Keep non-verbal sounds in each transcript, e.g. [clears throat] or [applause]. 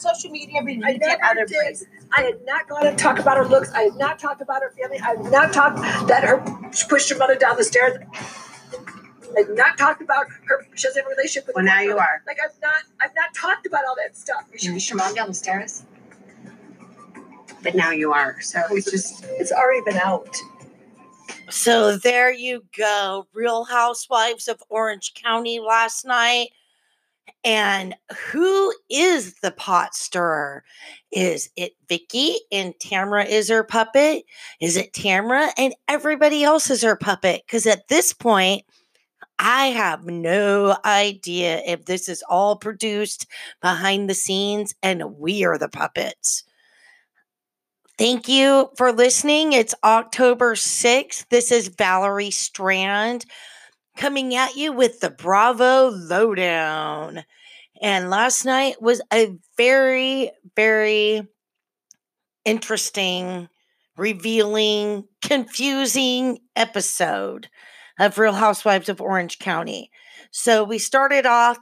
social media, but you I need get other did. places. I had not gone and talked about her looks. I had not talked about her family. I had not talked that her she pushed her mother down the stairs. I had not talked about her. She doesn't have a relationship with. Well, her now you mother. are. Like I've not. I've not talked about all that stuff. You pushed your mom down the stairs. But now you are. So it's just It's already been out. So there you go. Real Housewives of Orange County last night. And who is the pot stirrer? Is it Vicki and Tamra is her puppet? Is it Tamra and everybody else is her puppet? Because at this point, I have no idea if this is all produced behind the scenes and we are the puppets. Thank you for listening. It's October 6th. This is Valerie Strand coming at you with the Bravo Lowdown. And last night was a very, very interesting, revealing, confusing episode of Real Housewives of Orange County. So we started off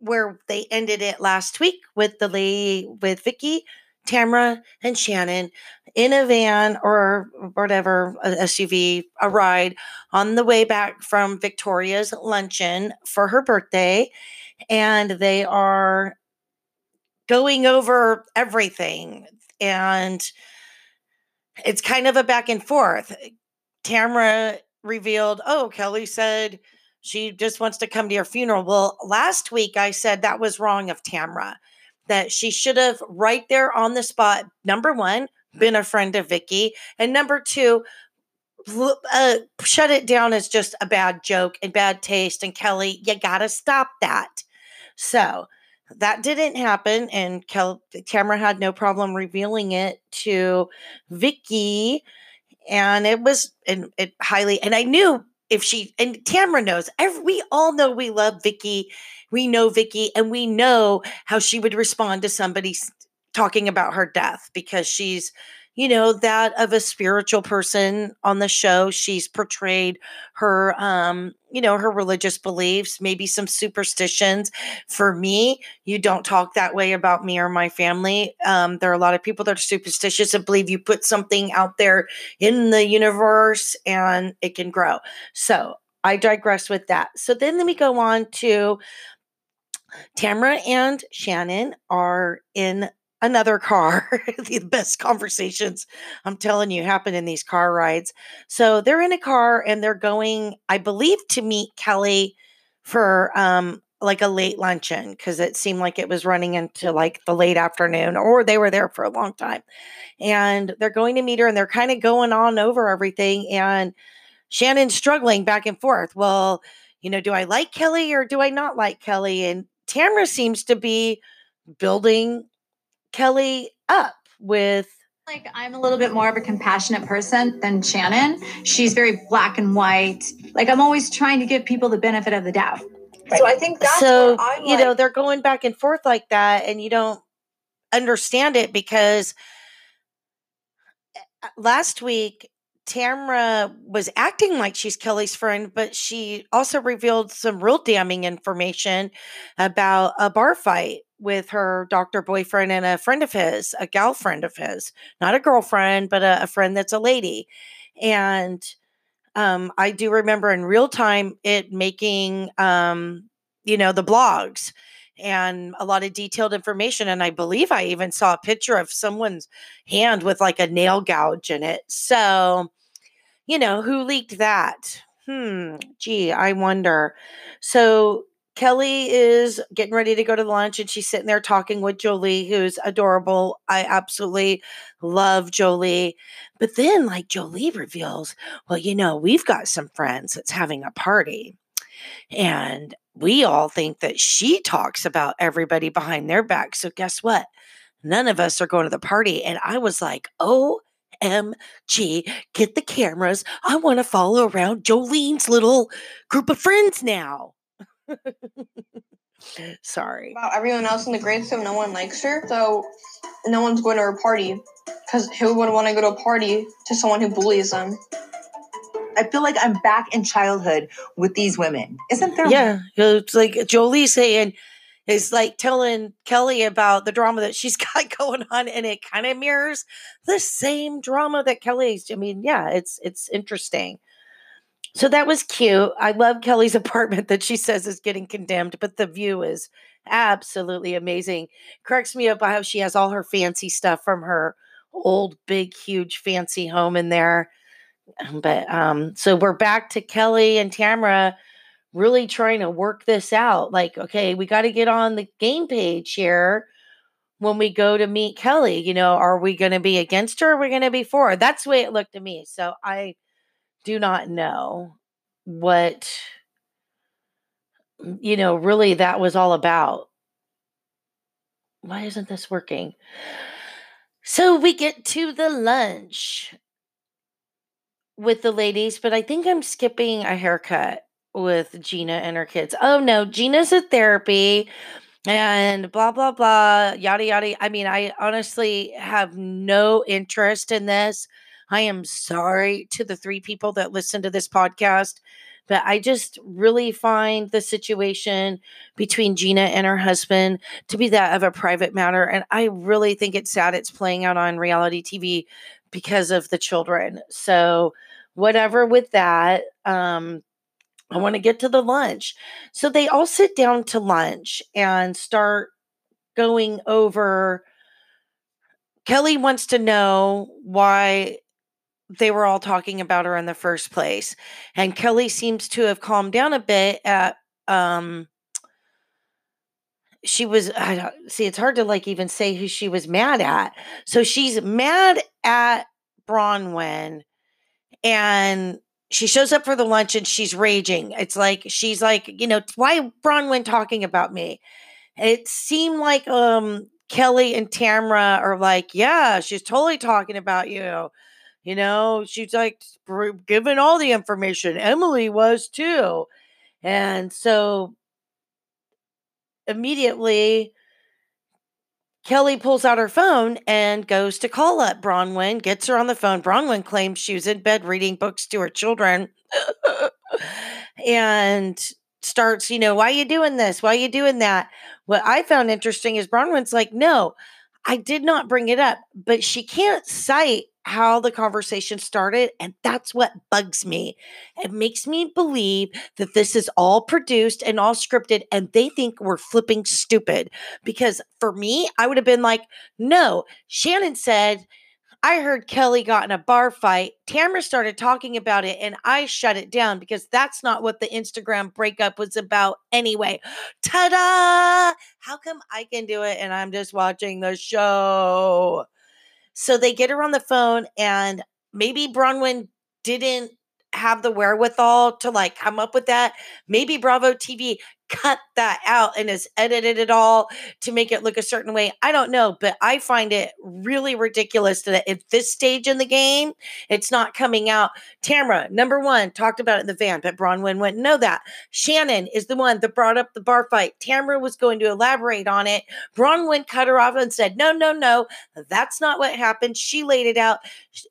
where they ended it last week with the lady with Vicki, Tamra, and Shannon in a van or whatever, SUV, a ride on the way back from Victoria's luncheon for her birthday. And they are going over everything. And it's kind of a back and forth. Tamra revealed, oh, Kelly said she just wants to come to your funeral. Well, last week I said that was wrong of Tamra, that she should have right there on the spot, number one, been a friend of Vicki, and number two, uh, shut it down as just a bad joke and bad taste. And Kelly, you got to stop that. So that didn't happen. And Kel- Tamara had no problem revealing it to Vicki. And it was and it highly, and I knew if she and Tamara knows, every, we all know we love Vicki. We know Vicki, and we know how she would respond to somebody talking about her death because she's you know that of a spiritual person on the show she's portrayed her um you know her religious beliefs maybe some superstitions. For me you don't talk that way about me or my family. Um there are a lot of people that are superstitious and believe you put something out there in the universe and it can grow. So i digress with that. So then let me go on to Tamara and Shannon are in another car. [laughs] the best conversations, I'm telling you, happen in these car rides. So they're in a car and they're going, I believe, to meet Kelly for um like a late luncheon because it seemed like it was running into like the late afternoon or they were there for a long time. And they're going to meet her and they're kind of going on over everything. And Shannon's struggling back and forth. Well, you know, do I like Kelly or do I not like Kelly? And Tamara seems to be building Kelly up with like I'm a little bit more of a compassionate person than Shannon. She's very black and white. Like I'm always trying to give people the benefit of the doubt. So I think that's so I'm you like, know they're going back and forth like that and you don't understand it because uh, last week Tamra was acting like she's Kelly's friend, but she also revealed some real damning information about a bar fight with her doctor boyfriend and a friend of his, a gal friend of his, not a girlfriend, but a, a friend that's a lady. And um, I do remember in real time it making, um, you know, the blogs and a lot of detailed information. And I believe I even saw a picture of someone's hand with like a nail gouge in it. So, you know, who leaked that? Hmm, gee, I wonder. So Kelly is getting ready to go to lunch and she's sitting there talking with Jolie, who's adorable. I absolutely love Jolie. But then, like, Jolie reveals, well, you know, we've got some friends that's having a party. And we all think that she talks about everybody behind their back. So, guess what? None of us are going to the party. And I was like, oh, MG, get the cameras. I want to follow around Jolene's little group of friends now. [laughs] Sorry. about everyone else in the grade so no one likes her so no one's going to her party because who would want to go to a party to someone who bullies them I feel like I'm back in childhood with these women. Isn't there? Yeah, it's like Jolie saying, is like telling Kelly about the drama that she's [laughs] got going on, and it kind of mirrors the same drama that Kelly's. I mean, yeah, it's it's interesting. So that was cute. I love Kelly's [laughs] apartment that she says is getting condemned, but the view is absolutely amazing. Cracks me up how she has all her fancy stuff from her old, big, huge, fancy home in there. But um, so we're back to Kelly and Tamra really trying to work this out. Like, okay, we got to get on the game page here when we go to meet Kelly. You know, are we going to be against her? Or are we going to be for her? That's the way it looked to me. So I do not know what, you know, really that was all about. Why isn't this working? So we get to the lunch with the ladies, but I think I'm skipping a haircut with Gina and her kids. Oh no, Gina's at therapy and blah blah blah yada yada. I mean, I honestly have no interest in this. I am sorry to the three people that listen to this podcast, but I just really find the situation between Gina and her husband to be that of a private matter. And I really think it's sad it's playing out on reality TV because of the children. So, whatever with that. Um, I want to get to the lunch. So they all sit down to lunch and start going over. Kelly wants to know why they were all talking about her in the first place. And Kelly seems to have calmed down a bit at um she was I don't see it's hard to like even say who she was mad at. So she's mad at Braunwyn and she shows up for the lunch and she's raging. It's like she's like, you know, why Braunwyn talking about me? It seemed like um Kelly and Tamra are like, yeah, she's totally talking about you. You know, she's like giving all the information. Emily was too. And so immediately Kelly pulls out her phone and goes to call up Braunwyn, gets her on the phone. Braunwyn claims she was in bed reading books to her children [laughs] and starts, you know, why are you doing this? Why are you doing that? What I found interesting is Braunwyn's like, no, I did not bring it up, but she can't cite how the conversation started. And that's what bugs me. It makes me believe that this is all produced and all scripted, and they think we're flipping stupid. Because for me, I would have been like, no, Shannon said, I heard Kelly got in a bar fight. Tamara started talking about it and I shut it down because that's not what the Instagram breakup was about anyway. Ta da! How come I can do it and I'm just watching the show? So they get her on the phone, and maybe Braunwyn didn't have the wherewithal to like come up with that. Maybe Bravo TV cut that out and has edited it all to make it look a certain way. I don't know, but I find it really ridiculous that at this stage in the game, it's not coming out. Tamra, number one, talked about it in the van, but Braunwyn wouldn't know that. Shannon is the one that brought up the bar fight. Tamra was going to elaborate on it. Braunwyn cut her off and said, No, no, no, that's not what happened. She laid it out.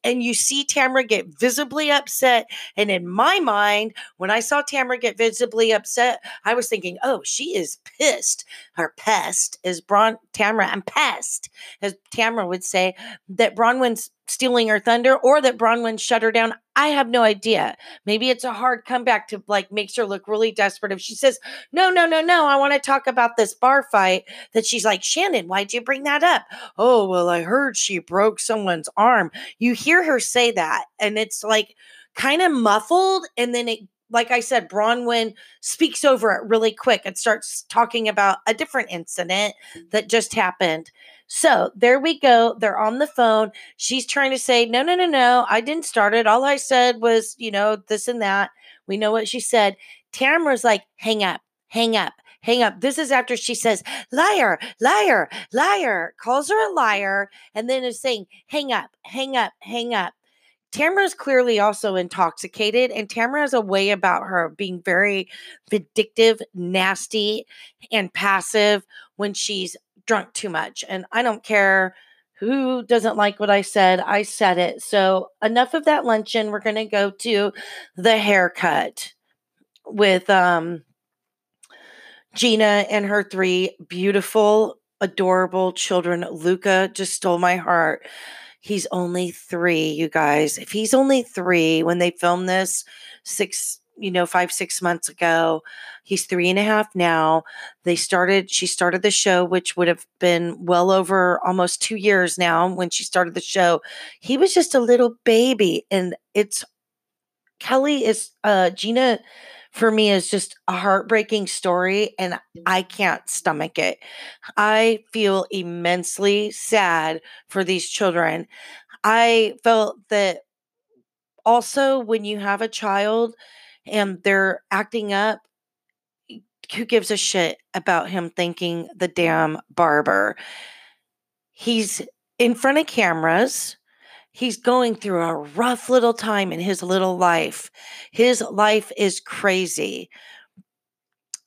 And you see Tamra get visibly upset. And in my mind, when I saw Tamra get visibly upset, I was thinking, thinking, oh, she is pissed. Her pest is Bron Tamara. I'm pest, as Tamara would say, that Braunwyn's stealing her thunder or that Braunwyn shut her down. I have no idea. Maybe it's a hard comeback to like makes her look really desperate. If she says, no, no, no, no, I want to talk about this bar fight, that she's like, Shannon, why'd you bring that up? Oh, well, I heard she broke someone's arm. You hear her say that, and it's like kind of muffled, and then it like I said, Braunwyn speaks over it really quick and starts talking about a different incident that just happened. So there we go. They're on the phone. She's trying to say, no, no, no, no. I didn't start it. All I said was, you know, this and that. We know what she said. Tamara's like, hang up, hang up, hang up. This is after she says, liar, liar, liar, calls her a liar, and then is saying, hang up, hang up, hang up. Tamara's clearly also intoxicated, and Tamara has a way about her being very vindictive, nasty, and passive when she's drunk too much. And I don't care who doesn't like what I said, I said it. So, enough of that luncheon. We're going to go to the haircut with um Gina and her three beautiful, adorable children. Luca just stole my heart. He's only three, you guys. If he's only three when they filmed this six, you know, five, six months ago, he's three and a half now. They started, she started the show, which would have been well over almost two years now when she started the show. He was just a little baby. And it's Kelly is, uh, Gina for me is just a heartbreaking story and mm. I can't stomach it. I feel immensely sad for these children. I felt that also when you have a child and they're acting up, who gives a shit about him thanking the damn barber? He's in front of cameras he's going through a rough little time in his little life. His life is crazy.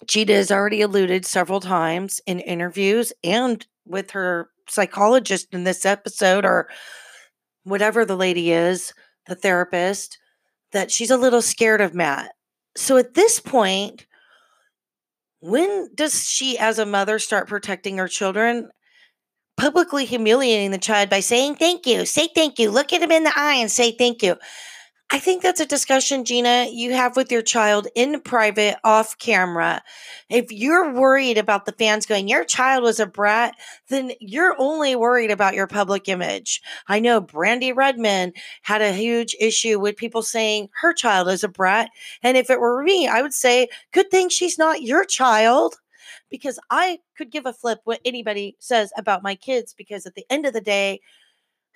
Gina has already alluded several times in interviews and with her psychologist in this episode, or whatever the lady is, the therapist, that she's a little scared of Matt. So at this point, when does she, as a mother, start protecting her children? Publicly humiliating the child by saying thank you, say thank you, look at him in the eye and say thank you. I think that's a discussion, Gina, you have with your child in private, off camera. If you're worried about the fans going, your child was a brat, then you're only worried about your public image. I know Brandi Redmond had a huge issue with people saying her child is a brat. And if it were me, I would say, good thing she's not your child because I could give a flip what anybody says about my kids because at the end of the day,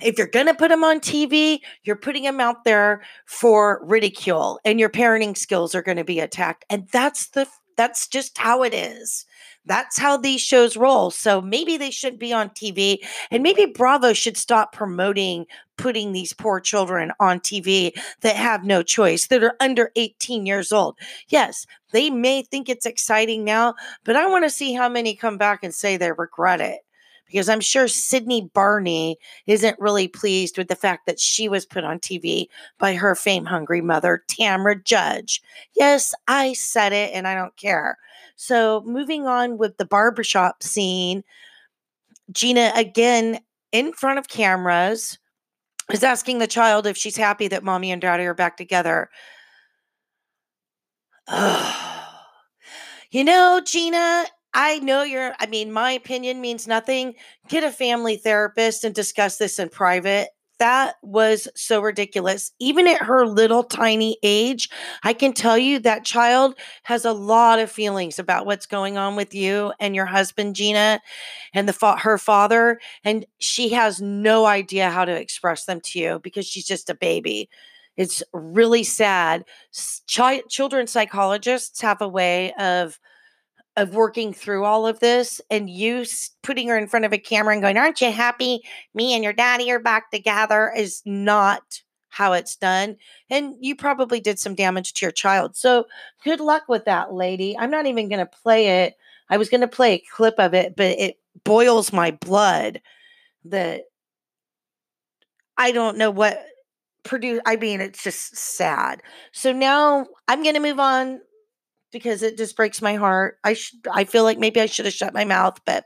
if you're going to put them on TV, you're putting them out there for ridicule and your parenting skills are going to be attacked. And that's the that's just how it is. That's how these shows roll. So maybe they shouldn't be on TV and maybe Bravo should stop promoting putting these poor children on TV that have no choice, that are under 18 years old. Yes, they may think it's exciting now, but I want to see how many come back and say they regret it. Because I'm sure Sidney Barney isn't really pleased with the fact that she was put on TV by her fame hungry mother, Tamra Judge. Yes, I said it and I don't care. So, moving on with the barbershop scene, Gina again in front of cameras is asking the child if she's happy that mommy and daddy are back together. [sighs] you know, Gina, I know you're, I mean, my opinion means nothing. Get a family therapist and discuss this in private that was so ridiculous. Even at her little tiny age, I can tell you that child has a lot of feelings about what's going on with you and your husband, Gina, and the fa- her father, and she has no idea how to express them to you because she's just a baby. It's really sad. Ch- children psychologists have a way of of working through all of this and you putting her in front of a camera and going, Aren't you happy? Me and your daddy are back together is not how it's done. And you probably did some damage to your child. So good luck with that, lady. I'm not even going to play it. I was going to play a clip of it, but it boils my blood that I don't know what produce. I mean, it's just sad. So now I'm going to move on because it just breaks my heart. I sh- I feel like maybe I should have shut my mouth, but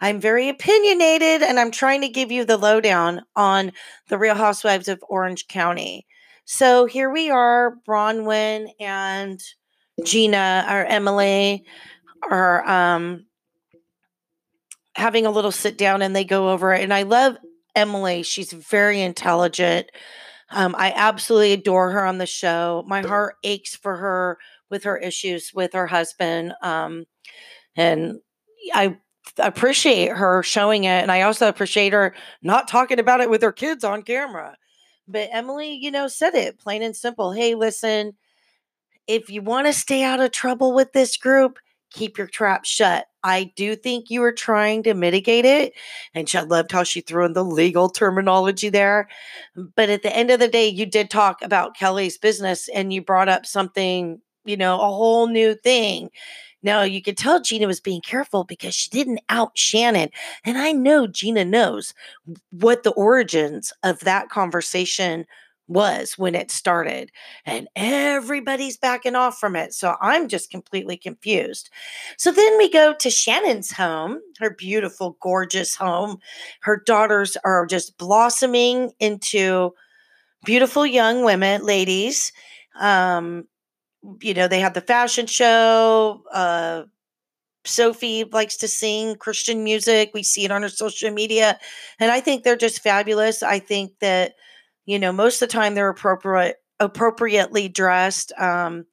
I'm very opinionated and I'm trying to give you the lowdown on the Real Housewives of Orange County. So here we are, Braunwyn and Gina or Emily are um having a little sit down and they go over it. And I love Emily. She's very intelligent. Um, I absolutely adore her on the show. My heart aches for her with her issues with her husband. Um, and I appreciate her showing it. And I also appreciate her not talking about it with her kids on camera. But Emily, you know, said it plain and simple. Hey, listen, if you want to stay out of trouble with this group, keep your trap shut. I do think you were trying to mitigate it. And she loved how she threw in the legal terminology there. But at the end of the day, you did talk about Kelly's business and you brought up something you know, a whole new thing. Now you could tell Gina was being careful because she didn't out Shannon. And I know Gina knows what the origins of that conversation was when it started. And everybody's backing off from it. So I'm just completely confused. So then we go to Shannon's home, her beautiful, gorgeous home. Her daughters are just blossoming into beautiful young women, ladies. Um, you know, they have the fashion show. Uh, Sophie likes to sing Christian music. We see it on her social media. And I think they're just fabulous. I think that, you know, most of the time they're appropriate appropriately dressed. Um,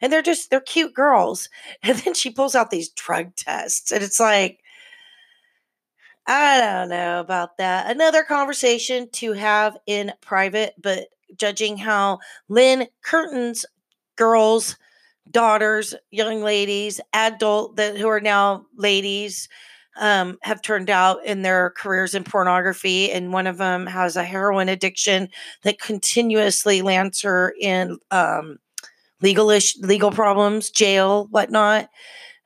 and they're just they're cute girls. [laughs] And then she pulls out these drug tests. And it's like, I don't know about that. Another conversation to have in private, but judging how Lynne Curtin's girls daughters, young ladies, adult that who are now ladies, um, have turned out in their careers in pornography, and one of them has a heroin addiction that continuously lands her in um, legalish legal problems, jail, whatnot.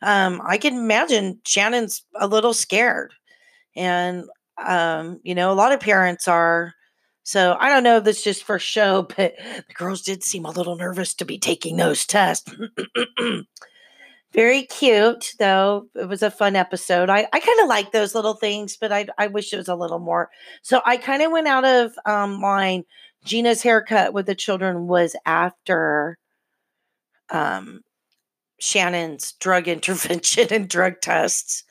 Um, I can imagine Shannon's a little scared, and um, you know, a lot of parents are. So I don't know if this just for show, but the girls did seem a little nervous to be taking those tests. [clears throat] Very cute, though. It was a fun episode. I, I kind of like those little things, but I, I wish it was a little more. So I kind of went out of um, line. Gina's haircut with the children was after um, Shannon's drug [laughs] intervention and drug tests.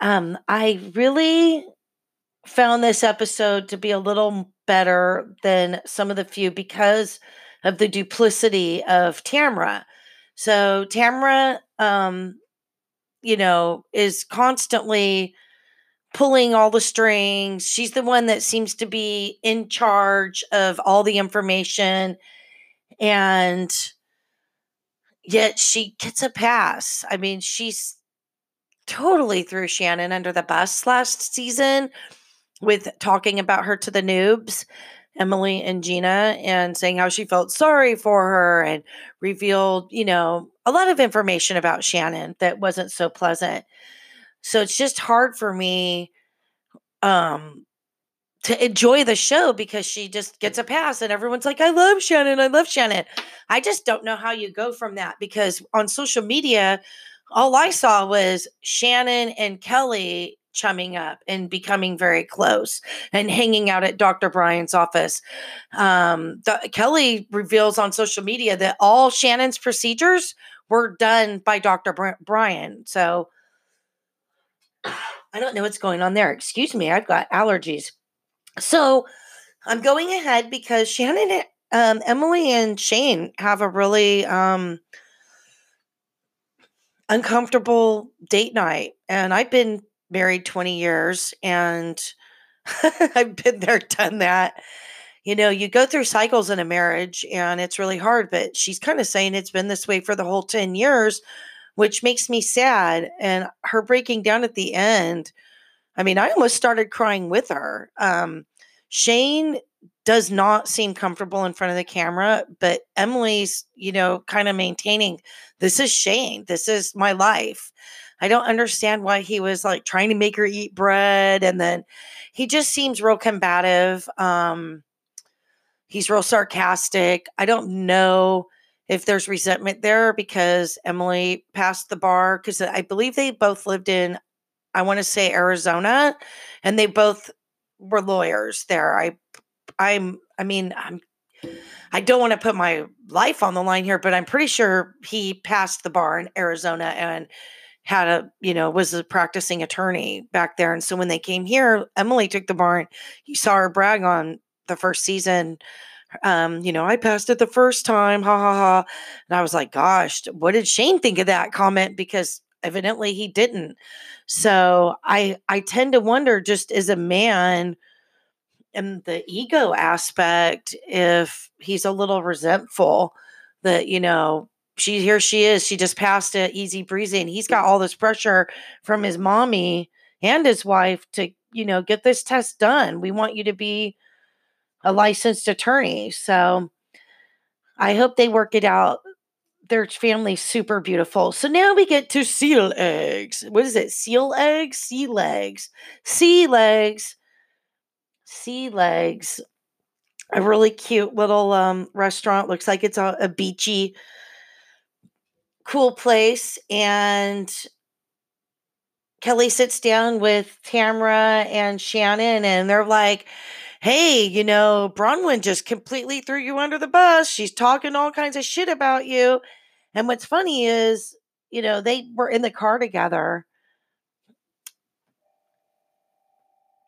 Um, I really found this episode to be a little better than some of the few because of the duplicity of Tamra. So Tamra, um, you know, is constantly pulling all the strings. She's the one that seems to be in charge of all the information. And yet she gets a pass. I mean, she's totally threw Shannon under the bus last season with talking about her to the noobs, Emily and Gina, and saying how she felt sorry for her and revealed, you know, a lot of information about Shannon that wasn't so pleasant. So it's just hard for me um to enjoy the show because she just gets a pass and everyone's like, I love Shannon. I love Shannon. I just don't know how you go from that because on social media, all I saw was Shannon and Kelly chumming up and becoming very close and hanging out at Dr. Brian's office. Um, the, Kelly reveals on social media that all Shannon's procedures were done by Dr. Br- Brian. So I don't know what's going on there. Excuse me, I've got allergies. So I'm going ahead because Shannon, um, Emily, and Shane have a really um, uncomfortable date night. And I've been married 20 years and [laughs] I've been there, done that. You know, you go through cycles in a marriage and it's really hard, but she's kind of saying it's been this way for the whole 10 years, which makes me sad. And her breaking down at the end, I mean, I almost started crying with her. Um, Shane does not seem comfortable in front of the camera, but Emily's, you know, kind of maintaining this is Shane. This is my life. I don't understand why he was like trying to make her eat bread. And then he just seems real combative. Um, he's real sarcastic. I don't know if there's resentment there because Emily passed the bar because I believe they both lived in, I want to say Arizona, and they both were lawyers there. I, I'm, I mean, I'm, I don't want to put my life on the line here, but I'm pretty sure he passed the bar in Arizona and had a you know was a practicing attorney back there. And so when they came here emily took the bar you saw her brag on the first season. Um you know i passed it the first time ha ha ha. And i was like gosh what did shane think of that comment? Because evidently he didn't. So i i tend to wonder just as a man and the ego aspect if he's a little resentful that you know she here she is she just passed it easy breezy and he's got all this pressure from his mommy and his wife to you know get this test done. We want you to be a licensed attorney. So i hope they work it out. Their family's super beautiful. So now we get to seal eggs. What is it? Seal eggs? Sea legs sea legs sea legs a really cute little um, restaurant. Looks like it's a, a beachy, cool place. And Kelly sits down with Tamra and Shannon, and they're like, Hey, you know, Braunwyn just completely threw you under the bus. She's talking all kinds of shit about you. And what's funny is, you know, they were in the car together.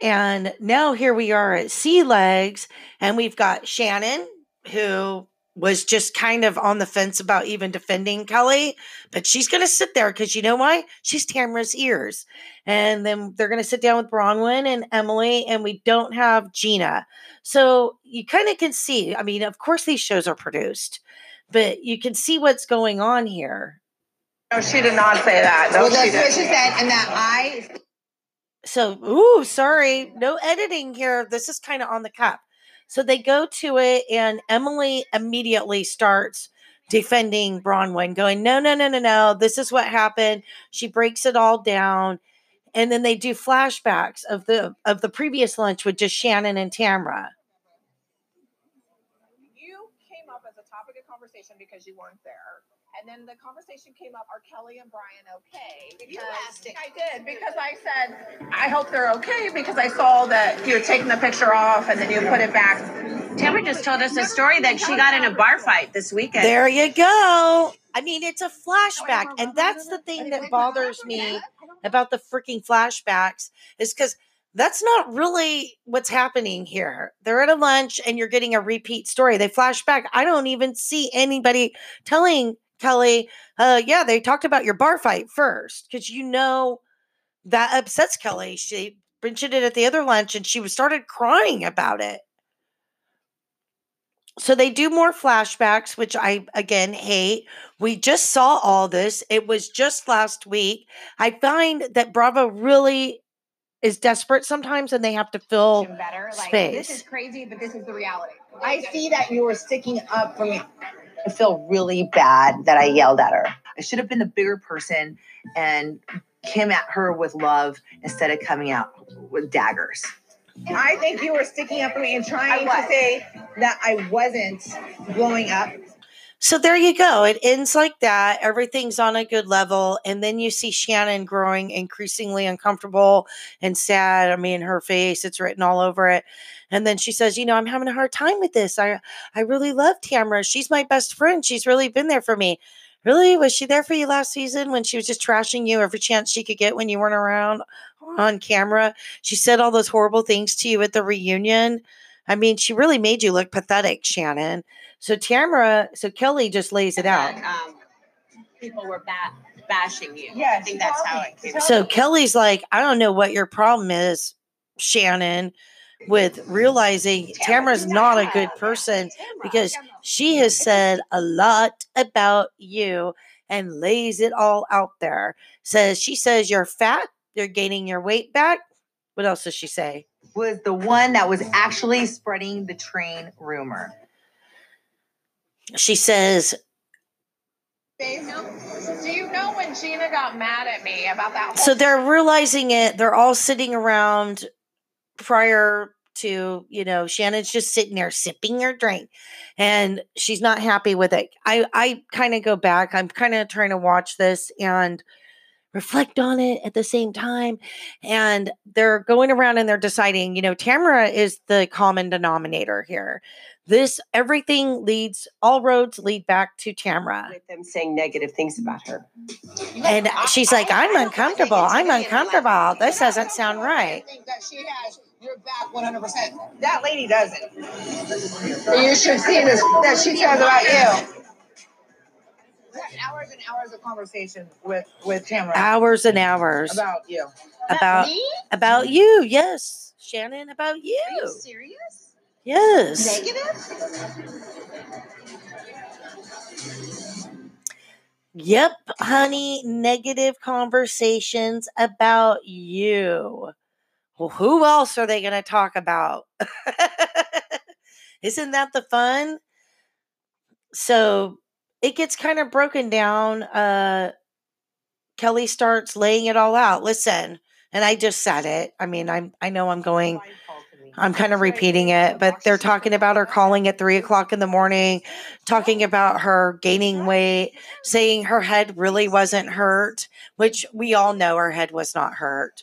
And now here we are at Sea Legs, and we've got Shannon, who was just kind of on the fence about even defending Kelly, but she's going to sit there because you know why? She's Tamra's ears. And then they're going to sit down with Braunwyn and Emily, and we don't have Gina. So you kind of can see, I mean, of course, these shows are produced, but you can see what's going on here. No, she did not say that. No, well, she that's what didn't. she said, and that I So, ooh, sorry, no editing here. This is kind of on the cup. So they go to it, and Emily immediately starts defending Braunwyn, going, No, no, no, no, no. This is what happened. She breaks it all down. And then they do flashbacks of the of the previous lunch with just Shannon and Tamra. You came up as a topic of conversation because you weren't there. And then the conversation came up, are Kelly and Brian okay? Because You asked it. I did, because I said, I hope they're okay, because I saw that you had taking the picture off and then you put it back. Tamara just told us a story that she got in a bar fight this weekend. There you go. I mean, it's a flashback. And that's the thing that bothers me about the freaking flashbacks is because that's not really what's happening here. They're at a lunch and you're getting a repeat story. They flash back. I don't even see anybody telling Kelly, uh, yeah, they talked about your bar fight first because you know that upsets Kelly. She mentioned it at the other lunch and she was started crying about it. So they do more flashbacks, which I again hate. We just saw all this. It was just last week. I find that Bravo really is desperate sometimes and they have to fill better. Like space. this is crazy, but this is the reality. I see that you are sticking up for me. I feel really bad that I yelled at her. I should have been the bigger person and came at her with love instead of coming out with daggers. I think you were sticking up for me and trying to say that I wasn't blowing up. So there you go. It ends like that. Everything's on a good level. And then you see Shannon growing increasingly uncomfortable and sad. I mean, her face, it's written all over it. And then she says, You know, I'm having a hard time with this. I, I really love Tamara. She's my best friend. She's really been there for me. Really? Was she there for you last season when she was just trashing you every chance she could get when you weren't around on camera? She said all those horrible things to you at the reunion. I mean, she really made you look pathetic, Shannon. So Tamara, so Kelly just lays it out. Um, people were ba- bashing you. Yeah, I think that's how it came. So Kelly's like, I don't know what your problem is, Shannon, with realizing Tamara's not a good person because she has said a lot about you and lays it all out there. Says she says you're fat, you're gaining your weight back. What else does she say? Was the one that was actually spreading the train rumor. She says, Do you know when Gina got mad at me about that? so they're realizing it. They're all sitting around prior to, you know, Shannon's just sitting there sipping her drink and she's not happy with it. I, I kind of go back. I'm kind of trying to watch this and reflect on it at the same time. And they're going around and they're deciding, you know, Tamara is the common denominator here. This everything leads, all roads lead back to Tamara. with them saying negative things about her. And she's like, I'm uncomfortable. I'm uncomfortable. This doesn't sound right. think that she has your back 100%. That lady doesn't. You should see this that she says about you. We had hours and hours of conversation with with Tamara Hours and hours about you. about about you. Yes, Shannon, about you. Are you serious? Yes. Negative? Yep, honey. Negative conversations about you. Well, who else are they going to talk about? [laughs] Isn't that the fun? So it gets kind of broken down. Uh, Kelly starts laying it all out. Listen, and I just said it. I mean, I'm I know I'm going I'm kind of repeating it, but they're talking about her calling at three o'clock in the morning, talking about her gaining weight, saying her head really wasn't hurt, which we all know her head was not hurt.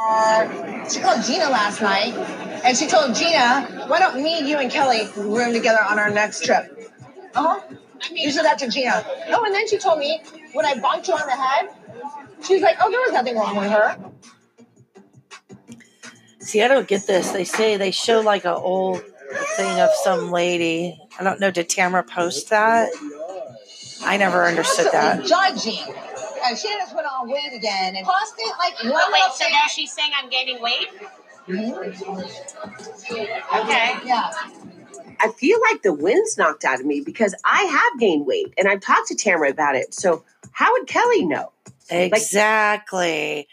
She's kissing every guy at the bar. She called Gina last night, and she told Gina, "Why don't me, you, and Kelly room together on our next trip?" Uh huh. You said that to Gina. Oh, and then she told me when I bonked you on the head, she was like, "Oh, there was nothing wrong with her." See, I don't get this. They say they show like a old thing of some lady. I don't know. Did Tamara post that? I never understood that. Judging. And she just went on weight again, and constant like oh, one Oh, wait, so thing- now she's saying I'm gaining weight? Okay. Yeah. I feel like the wind's knocked out of me because I have gained weight and I've talked to Tamara about it. So how would Kelly know? Exactly.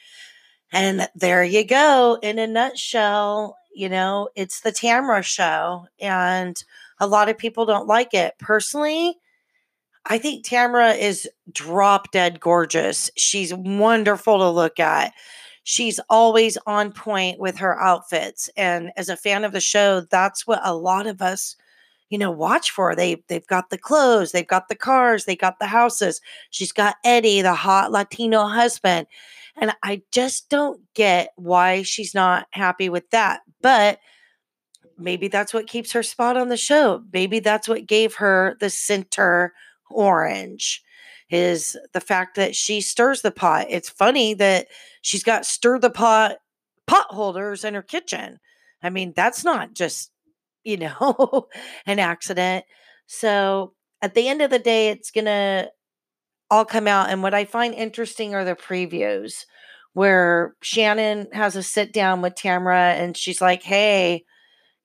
And there you go. In a nutshell, you know, it's the Tamara show. And a lot of people don't like it. Personally, I think Tamara is drop dead gorgeous. She's wonderful to look at. She's always on point with her outfits. And as a fan of the show, that's what a lot of us, you know, watch for. They they've got the clothes, they've got the cars, they got the houses. She's got Eddie, the hot Latino husband. And I just don't get why she's not happy with that. But maybe that's what keeps her spot on the show. Maybe that's what gave her the center orange is the fact that she stirs the pot. It's funny that she's got stir the pot pot holders in her kitchen. I mean, that's not just, you know, [laughs] an accident. So at the end of the day, it's going to all come out. And what I find interesting are the previews where Shannon has a sit down with Tamara and she's like, hey,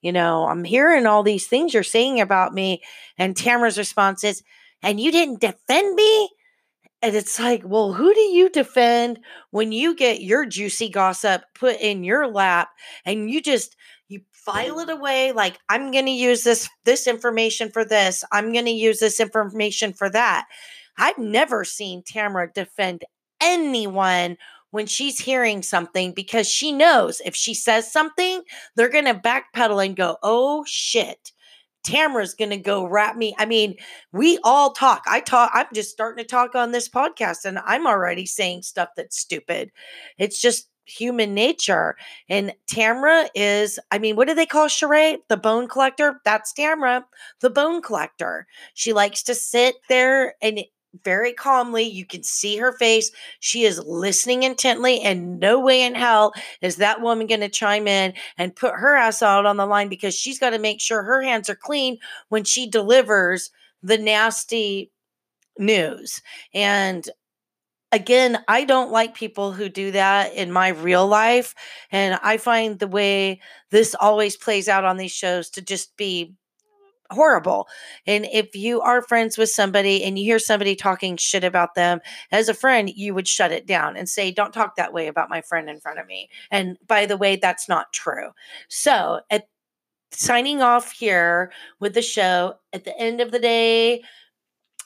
you know, I'm hearing all these things you're saying about me. And Tamara's response is, and you didn't defend me? And it's like, well, who do you defend when you get your juicy gossip put in your lap and you just you file it away like I'm going to use this this information for this. I'm going to use this information for that. I've never seen Tamara defend anyone when she's hearing something because she knows if she says something, they're going to backpedal and go, "Oh shit." Tamara's going to go wrap me. I mean, we all talk. I talk. I'm just starting to talk on this podcast and I'm already saying stuff that's stupid. It's just human nature. And Tamara is, I mean, what do they call Sheree? The bone collector? That's Tamara, the bone collector. She likes to sit there and very calmly, you can see her face. She is listening intently, and no way in hell is that woman going to chime in and put her ass out on the line because she's got to make sure her hands are clean when she delivers the nasty news. And again, I don't like people who do that in my real life. And I find the way this always plays out on these shows to just be horrible. And if you are friends with somebody and you hear somebody talking shit about them, as a friend, you would shut it down and say, Don't talk that way about my friend in front of me. And by the way, that's not true. So, at signing off here with the show, at the end of the day,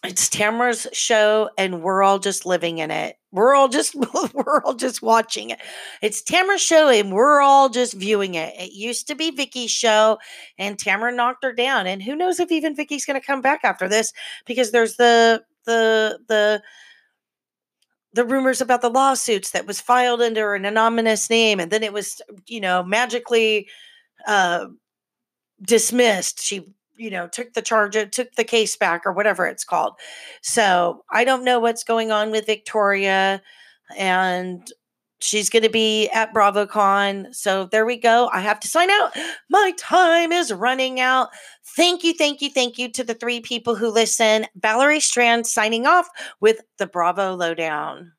it's Tamara's show and we're all just living in it. We're all just [laughs] we're all just watching it. It's Tamara's show and we're all just viewing it. It used to be Vicki's show and Tamara knocked her down and who knows if even Vicki's going to come back after this because there's the the the the rumors about the lawsuits that was filed under an anonymous name and then it was you know magically uh dismissed. She you know took the charge uh, took the case back or whatever it's called. So i don't know what's going on with victoria and she's going to be at bravocon so there we go i have to sign out. [gasps] My time is running out. Thank you thank you thank you to the three people who listen. Valerie strand signing off with the bravo lowdown